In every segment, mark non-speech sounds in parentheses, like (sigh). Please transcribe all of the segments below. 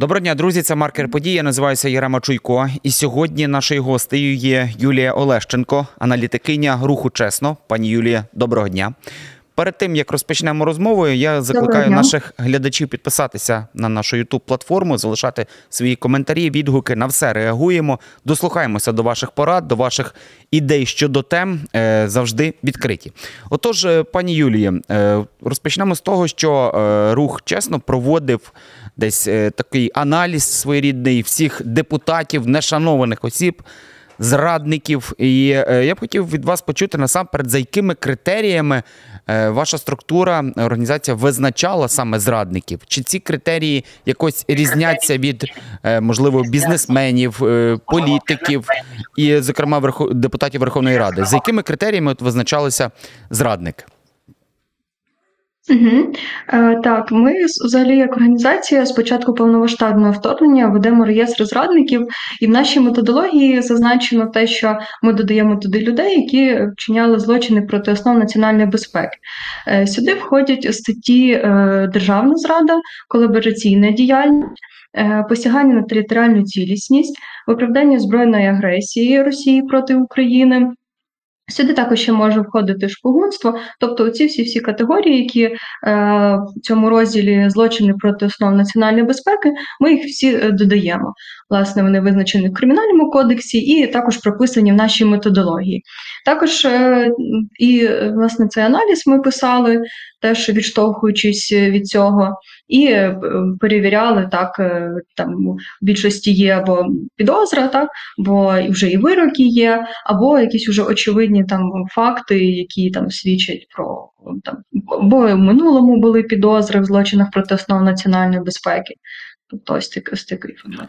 Доброго дня, друзі. Це маркер події. Я називаюся Єрема Чуйко. І сьогодні нашою гостею є Юлія Олещенко, аналітикиня руху чесно. Пані Юлія, доброго дня. Перед тим як розпочнемо розмову, я закликаю наших глядачів підписатися на нашу youtube платформу, залишати свої коментарі, відгуки. На все реагуємо, дослухаємося до ваших порад, до ваших ідей щодо тем е, завжди відкриті. Отож, е, пані Юлії, е, розпочнемо з того, що рух чесно проводив десь такий аналіз своєрідний всіх депутатів, нешанованих осіб. Зрадників, і я б хотів від вас почути насамперед, за якими критеріями Е, ваша структура, організація визначала саме зрадників? Чи ці критерії якось різняться від е, можливо бізнесменів, е, політиків і, зокрема, депутатів Верховної Ради? За якими критеріями от визначалися зрадник? Угу. Е, Так, ми взагалі як організація з початку повномасштабного вторгнення ведемо реєстр зрадників, і в нашій методології зазначено те, що ми додаємо туди людей, які вчиняли злочини проти основ національної безпеки. Е, Сюди входять статті е, Державна зрада, колабораційна діяльність. Е, посягання на територіальну цілісність, виправдання збройної агресії Росії проти України, Сюди також ще може входити шпигунство, тобто ці всі всі категорії, які е, в цьому розділі злочини проти основ національної безпеки, ми їх всі е, додаємо. Власне, вони визначені в кримінальному кодексі і також прописані в нашій методології. Також е, і власне цей аналіз ми писали, теж відштовхуючись від цього, і е, перевіряли так. Е, там в більшості є або підозра, так бо вже і вироки є, або якісь уже очевидні там факти, які там свідчать про там, бо в минулому були підозри в злочинах проти основ національної безпеки. Тобто ось такий формат.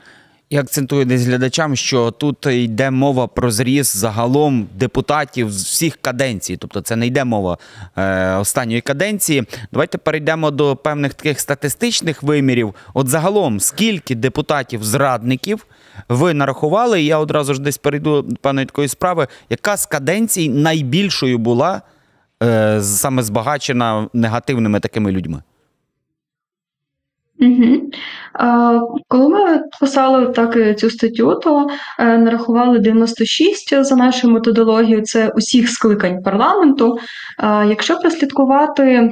І акцентую десь глядачам, що тут йде мова про зріз загалом депутатів з всіх каденцій, тобто це не йде мова е, останньої каденції. Давайте перейдемо до певних таких статистичних вимірів. От загалом, скільки депутатів-зрадників ви нарахували? Я одразу ж десь перейду до певної такої справи, яка з каденцій найбільшою була е, саме збагачена негативними такими людьми? Угу. Коли ми писали так цю статтю, то е, нарахували 96 за нашою методологією. Це усіх скликань парламенту. Якщо прослідкувати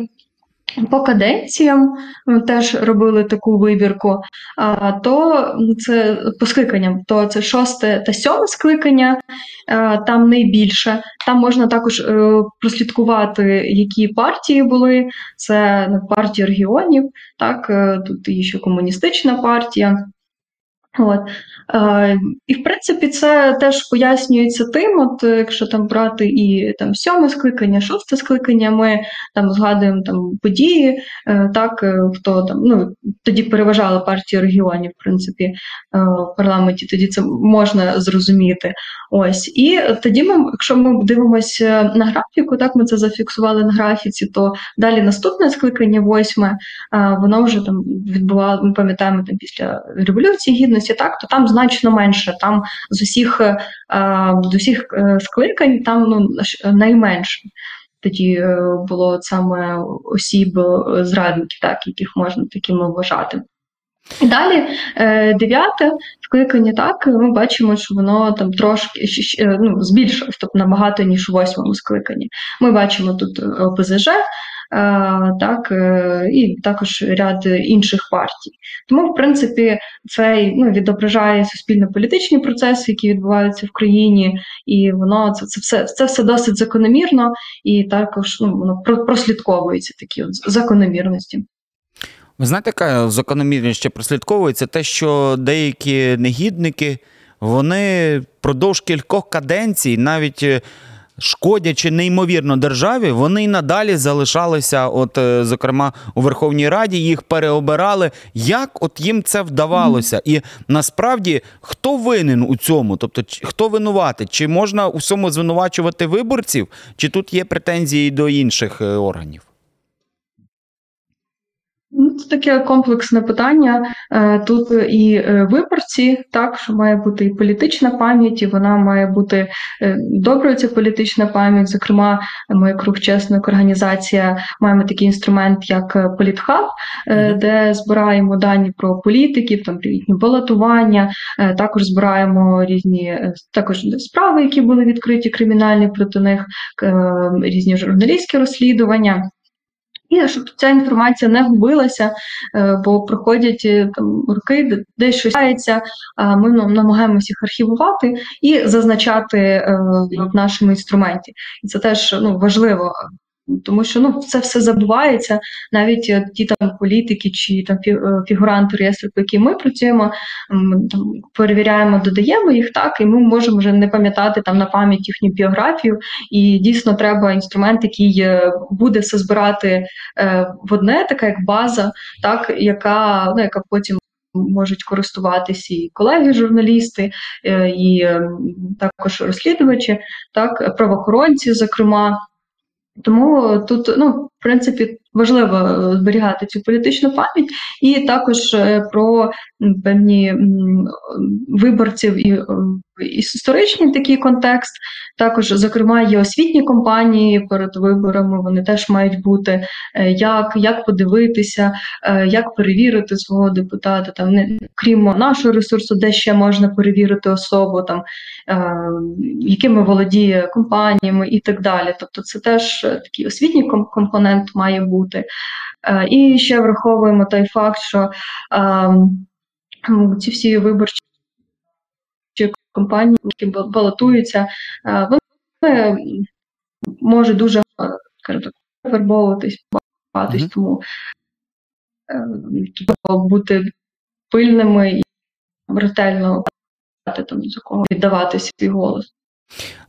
по каденціям ми теж робили таку вибірку, то це по скликанням, то це шосте та сьоме скликання, там найбільше. Там можна також е, прослідкувати, які партії були. Це партія регіонів, так, е, тут є ще комуністична партія. От. Е, І, в принципі, це теж пояснюється тим, от якщо там брати і там сьоме скликання, шосте скликання, ми там згадуємо там події, е, так, е, хто там, ну, тоді переважала партія регіонів, в принципі, е, в парламенті, тоді це можна зрозуміти. Ось. І тоді ми, якщо ми дивимося на графіку, так, ми це зафіксували на графіці, то далі наступне скликання, восьме, е, воно вже там відбувало, ми пам'ятаємо там після Революції Гідності, діяльності, так то там значно менше. Там з усіх е, з усіх е, скликань там ну найменше. Тоді е, було саме осіб зрадників, так яких можна такими вважати. І далі дев'яте скликання, так ми бачимо, що воно там трошки ну, збільшилось, тобто набагато ніж у восьмому скликанні. Ми бачимо тут ОПЗЖ, так е, і також ряд інших партій. Тому, в принципі, це ну, відображає суспільно-політичні процеси, які відбуваються в країні, і воно це це все це все досить закономірно, і також ну, воно прослідковується такі от закономірності. Ви знаєте, яка закономірність ще прослідковується те, що деякі негідники вони впродовж кількох каденцій навіть е, шкодячи неймовірно державі, вони й надалі залишалися, от, е, зокрема, у Верховній Раді, їх переобирали. Як от їм це вдавалося? І насправді хто винен у цьому? Тобто, хто винуватий? Чи можна у всьому звинувачувати виборців, чи тут є претензії до інших е, органів? Це таке комплексне питання. Е, тут і е, виборці, так що має бути і політична пам'ять, і вона має бути е, доброю. Ця політична пам'ять. Зокрема, ми круг чесно організація маємо такий інструмент, як політхаб, де збираємо дані про політиків, там їхні балотування. Також збираємо різні також справи, які були відкриті кримінальні проти них, різні журналістські розслідування. І щоб ця інформація не губилася, е, бо проходять е, там роки, десь щось стається, ми намагаємося їх архівувати і зазначати е, в нашому інструменті. І це теж ну, важливо тому що ну це все забувається. Навіть е, ті там політики чи там е, фігуранти реєстру, по яким ми працюємо, там перевіряємо, додаємо їх так, і ми можемо вже не пам'ятати там на пам'ять їхню біографію. І дійсно треба інструмент, який е, буде все збирати в одне, така як база, так яка ну яка потім. Можуть користуватися і колеги-журналісти, і також розслідувачі, так правоохоронці, зокрема, тому тут, ну, в принципі, важливо е, зберігати цю політичну пам'ять, і також е, про певні виборців і історичний такий контекст. Також, зокрема, є освітні компанії перед виборами. Вони теж мають бути е, як як подивитися, як перевірити свого депутата, там не крім нашого ресурсу, де ще можна перевірити особу, там якими володіє компаніями і так далі. Тобто, це теж такий освітній компонент має бути. Е, і ще враховуємо той факт, що ем, ці всі виборчі компанії, які балотуються, е, вони можуть дуже скажімо вербовуватись, багатись, mm-hmm. тому е, бути пильними і ретельно там, за кого віддавати свій голос.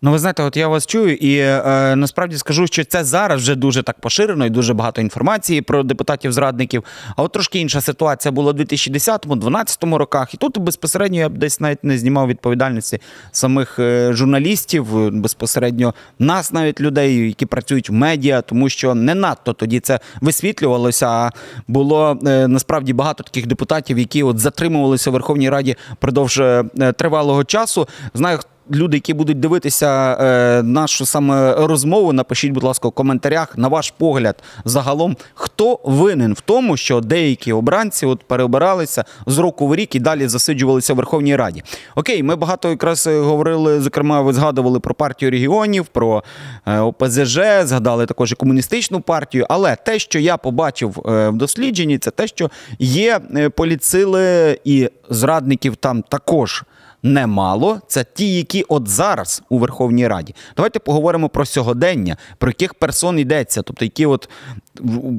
Ну, ви знаєте, от я вас чую, і е, насправді скажу, що це зараз вже дуже так поширено і дуже багато інформації про депутатів-зрадників. А от трошки інша ситуація була у 2010-2012 роках, і тут безпосередньо я б десь навіть не знімав відповідальності самих е, журналістів, безпосередньо нас, навіть людей, які працюють в медіа, тому що не надто тоді це висвітлювалося. А було е, насправді багато таких депутатів, які от затримувалися в Верховній Раді впродовж е, тривалого часу. Знаю, люди, які будуть дивитися е, нашу саме розмову, напишіть, будь ласка, в коментарях на ваш погляд загалом, хто винен в тому, що деякі обранці от переобиралися з року в рік і далі засиджувалися в Верховній Раді. Окей, ми багато якраз говорили. Зокрема, ви згадували про партію регіонів, про е, ОПЗЖ, згадали також і комуністичну партію. Але те, що я побачив е, в дослідженні, це те, що є е, поліцили і зрадників там також немало. Це ті, які от зараз у Верховній Раді. Давайте поговоримо про сьогодення, про яких персон йдеться, тобто які от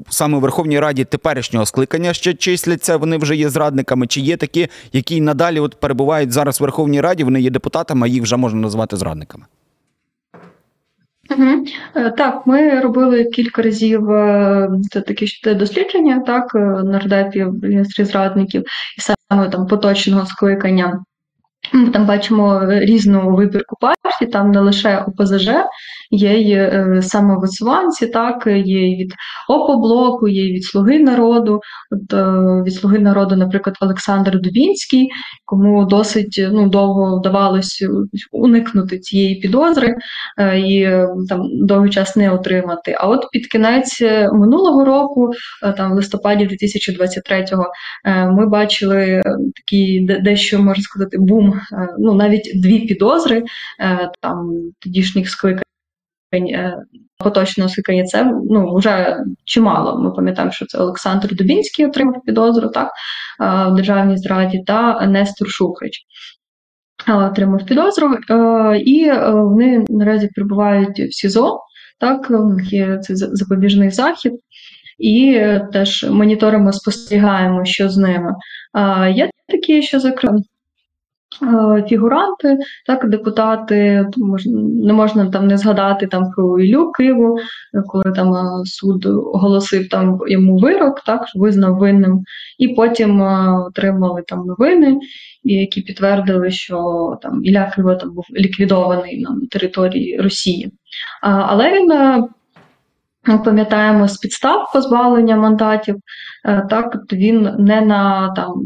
саме у Верховній Раді теперішнього скликання ще числяться, вони вже є зрадниками, чи є такі, які надалі от перебувають зараз в Верховній Раді, вони є депутатами, а їх вже можна назвати зрадниками. Угу. Так, ми робили кілька разів е, це такі дослідження, так, е, нардепів, зрадників, і саме там поточного скликання. Ми там бачимо різну вибірку партій, там не лише ОПЗЖ, є й е, самовисуванці, так, є і від ОПОБЛОКу, є і від Слуги народу. От, е, Від Слуги народу, наприклад, Олександр Дубінський, кому досить ну, довго вдавалося уникнути цієї підозри е, і там довгий час не отримати. А от під кінець минулого року, там в листопаді 2023-го, ми бачили такий дещо можна сказати бум, ну навіть дві підозри там тодішніх скликань. Е, поточного скликання це ну вже чимало. Ми пам'ятаємо, що це Олександр Дубінський отримав підозру так в державній зраді та Нестор Шухрич. Отримав підозру, е, і е, вони наразі перебувають в СІЗО. Так, у них є цей запобіжний захід, і теж моніторимо, спостерігаємо, що з ними. Є такі, що Е, фігуранти, так, депутати, не можна там не згадати там про Ілю Киву, коли там е, суд оголосив там йому вирок, так, визнав винним, і потім е, отримали там новини, які підтвердили, що там Ілля Киво там був ліквідований на території Росії. Але він пам'ятаємо з підстав позбавлення мандатів, е, так він не на там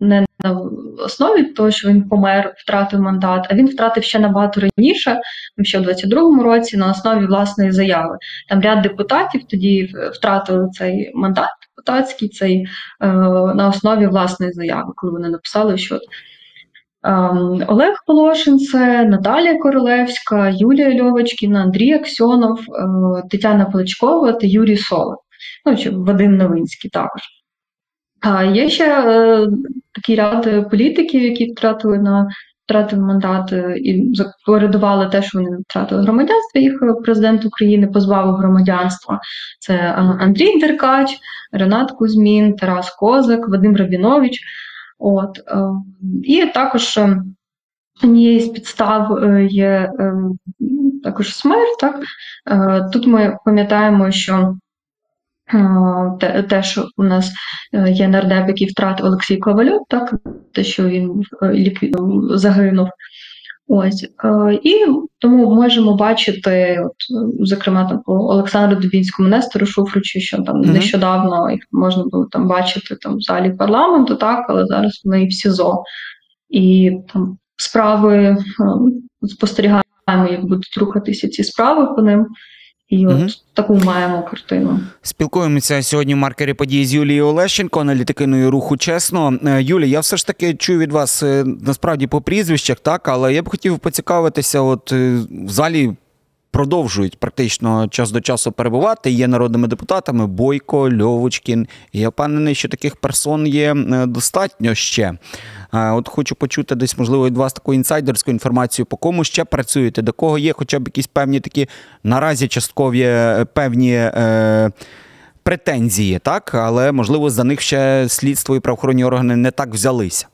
не на основі того, що він помер, втратив мандат, а він втратив ще набагато раніше, ще в 22-му році, на основі власної заяви. Там ряд депутатів тоді втратили цей мандат депутатський, цей е, на основі власної заяви, коли вони написали, що. Ем, Олег Полошин, це Наталія Королевська, Юлія Льовочкіна, Андрій Аксьонов, е, Тетяна Плечкова та Юрій Соло. Ну, чи Вадим Новинський також. А є ще е, такий ряд політиків, які втратили на втратили мандат і передували те, що вони втратили громадянство. Їх президент України позбавив громадянства. Це Андрій Деркач, Ренат Кузьмін, Тарас Козак, Вадим Рабінович. От е, і також е, однією з підстав е, є також смерть. Так? Тут ми пам'ятаємо, що те, що у нас є нардеп, який втратив Олексій Ковальов, так, те, що він загинув. Ось і тому можемо бачити, от зокрема там по Олександру Дубінському Нестору Шуфричу, що там mm-hmm. нещодавно їх можна було там бачити там в залі парламенту, так, але зараз вони і в СІЗО. І там справи спостерігаємо, як будуть рухатися ці справи по ним. І от угу. таку маємо картину. Спілкуємося сьогодні в маркері події з Юлією Олещенко, аналітикиною руху чесно. Е, Юлі, я все ж таки чую від вас е, насправді по прізвищах, так, але я б хотів поцікавитися, от е, в залі. Продовжують практично час до часу перебувати. Є народними депутатами Бойко, Льовочкін. Я впевнений, що таких персон є достатньо ще. От хочу почути десь, можливо, від вас таку інсайдерську інформацію, по кому ще працюєте, до кого є хоча б якісь певні такі наразі часткові е, певні. Е, Претензії, так, але можливо за них ще слідство і правоохоронні органи не так взялися.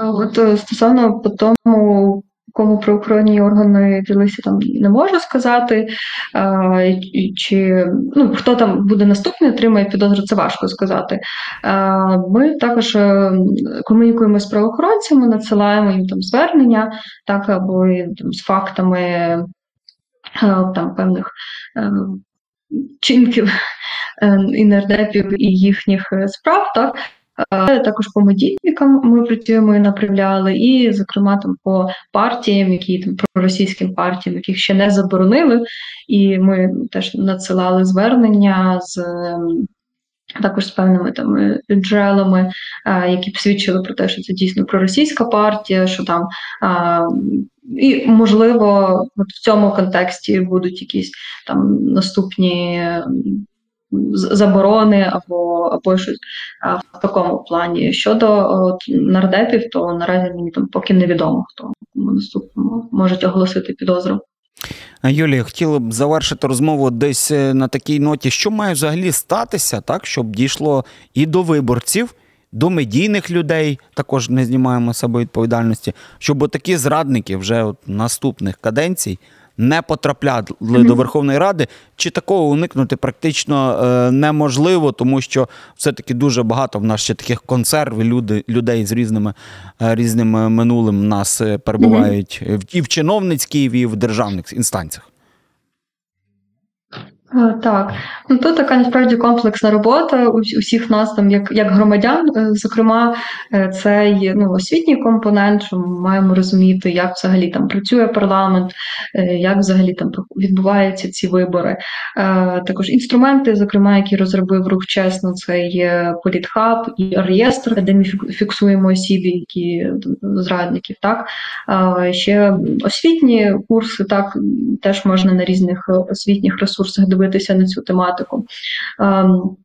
От е, стосовно по тому, кому правоохоронні органи ділися, там не можу сказати. Чи ну, Хто там буде наступний, отримає підозру, це важко сказати. Ми також е, комунікуємо з правоохоронцями, надсилаємо їм там звернення, так, або там, з фактами е, там певних. Е, чинків і нардепів і їхніх справ, так також по медійникам ми працюємо і направляли, і, зокрема, там по партіям, які там проросійським партіям, яких ще не заборонили, і ми теж надсилали звернення з. Ем, також з певними там е, джерелами, які б свідчили про те, що це дійсно проросійська партія, що там і можливо, в цьому контексті будуть якісь там наступні заборони або або щось в такому плані. Щодо от, нардепів, то наразі мені там поки невідомо, хто наступному можуть оголосити підозру. Юлія, хотіла б завершити розмову десь е, на такій ноті, що має взагалі статися, так, щоб дійшло і до виборців, до медійних людей, також не знімаємо себе відповідальності, щоб такі зрадники вже от наступних каденцій не потрапляли mm-hmm. до Верховної Ради, чи такого уникнути практично е, неможливо, тому що все-таки дуже багато в нас ще таких консерв, люди, людей з різними е, різним минулим в нас е, перебувають mm-hmm. і в чиновницькій, і в державних інстанціях. Е, так, ну тут така насправді комплексна робота усіх нас там, як як громадян. Е, зокрема, е, це є ну, освітній компонент, що ми маємо розуміти, як взагалі там працює парламент, як взагалі там відбуваються ці вибори. Також інструменти, зокрема, які розробив рух чесно, це є політхаб і реєстр, де ми фіксуємо осіб, які зрадників. Так ще освітні курси, так теж можна на різних освітніх ресурсах дивитися дивитися на цю тематику. Ем,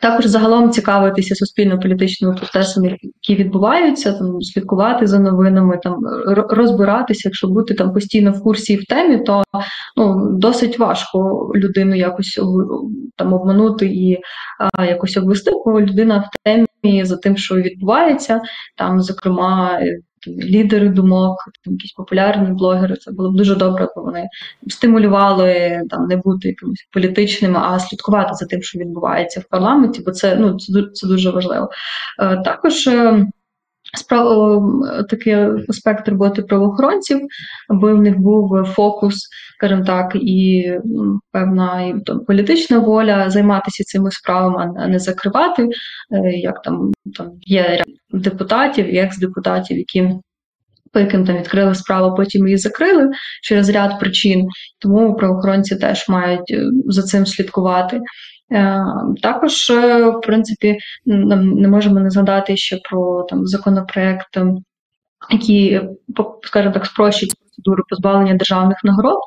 також загалом цікавитися суспільно-політичними процесами, які відбуваються, там слідкувати за новинами, там розбиратися, якщо бути там постійно в курсі і в темі, то ну досить важко людину якось там обманути і а, якось обвести, бо людина в темі за тим, що відбувається, там, зокрема, лідери думок, там якісь популярні блогери. Це було б дуже добре, бо вони стимулювали там не бути якимось політичними, а слідкувати за тим, що відбувається в парламенті, бо це ну це, це дуже важливо. Е, також. Е, справ... такий аспект роботи правоохоронців, аби в них був фокус, скажімо так, і певна і, там, політична воля займатися цими справами, а не закривати, е, як там, там є депутатів і екс-депутатів, які по яким там відкрили справу, потім її закрили через ряд причин. Тому правоохоронці теж мають е, за цим слідкувати. Е, Також, е, в принципі, не можемо не згадати ще про там законопроект, е, які, по- скажімо так, спрощують процедуру позбавлення державних нагород.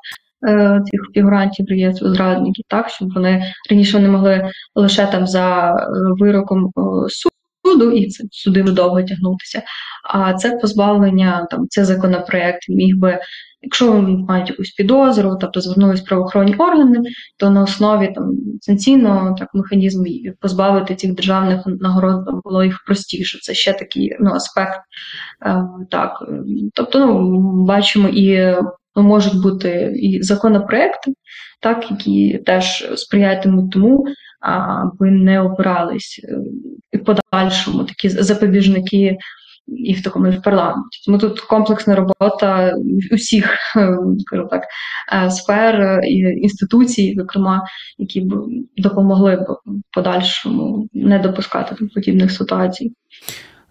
Цих фігурантів реєстру зрадників, так щоб вони раніше вони могли лише там за вироком е, суду, і це суди довго тягнутися. А це позбавлення, там це законопроект міг би, якщо мають якусь підозру, тобто звернулись правоохоронні органи, то на основі там санкційного так механізму позбавити цих державних нагород було їх простіше. Це ще такий ну, аспект. Е, так, тобто, ну бачимо і. Можуть бути і законопроекти, так, які теж сприятимуть тому, аби не опирались е, в подальшому такі запобіжники і в такому в парламенті. Тому тут комплексна робота усіх, (laughs) скажу так, е, сфер е, і інституцій, зокрема, які б допомогли б подальшому не допускати подібних ситуацій.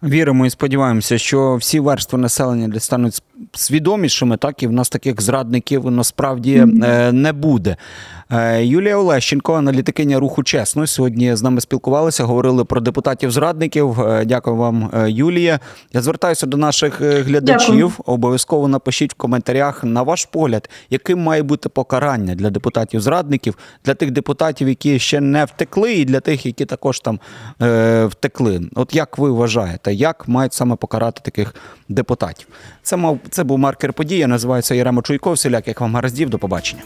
Віримо і сподіваємося, що всі верстви населення стануть свідомішими, так і в нас таких зрадників насправді е, не буде. Е, Юлія Олещенко, аналітикиня руху чесно, сьогодні з нами спілкувалися, говорили про депутатів-зрадників. Е, Дякую вам, Юлія. Я звертаюся до наших глядачів. Дякую. Обов'язково напишіть в коментарях на ваш погляд, яким має бути покарання для депутатів-зрадників, для тих депутатів, які ще не втекли, і для тих, які також там е, втекли. От як ви вважаєте, як мають саме покарати таких депутатів? Це мав це був маркер події. Називається Яремо Чуйков. як вам гараздів. До побачення.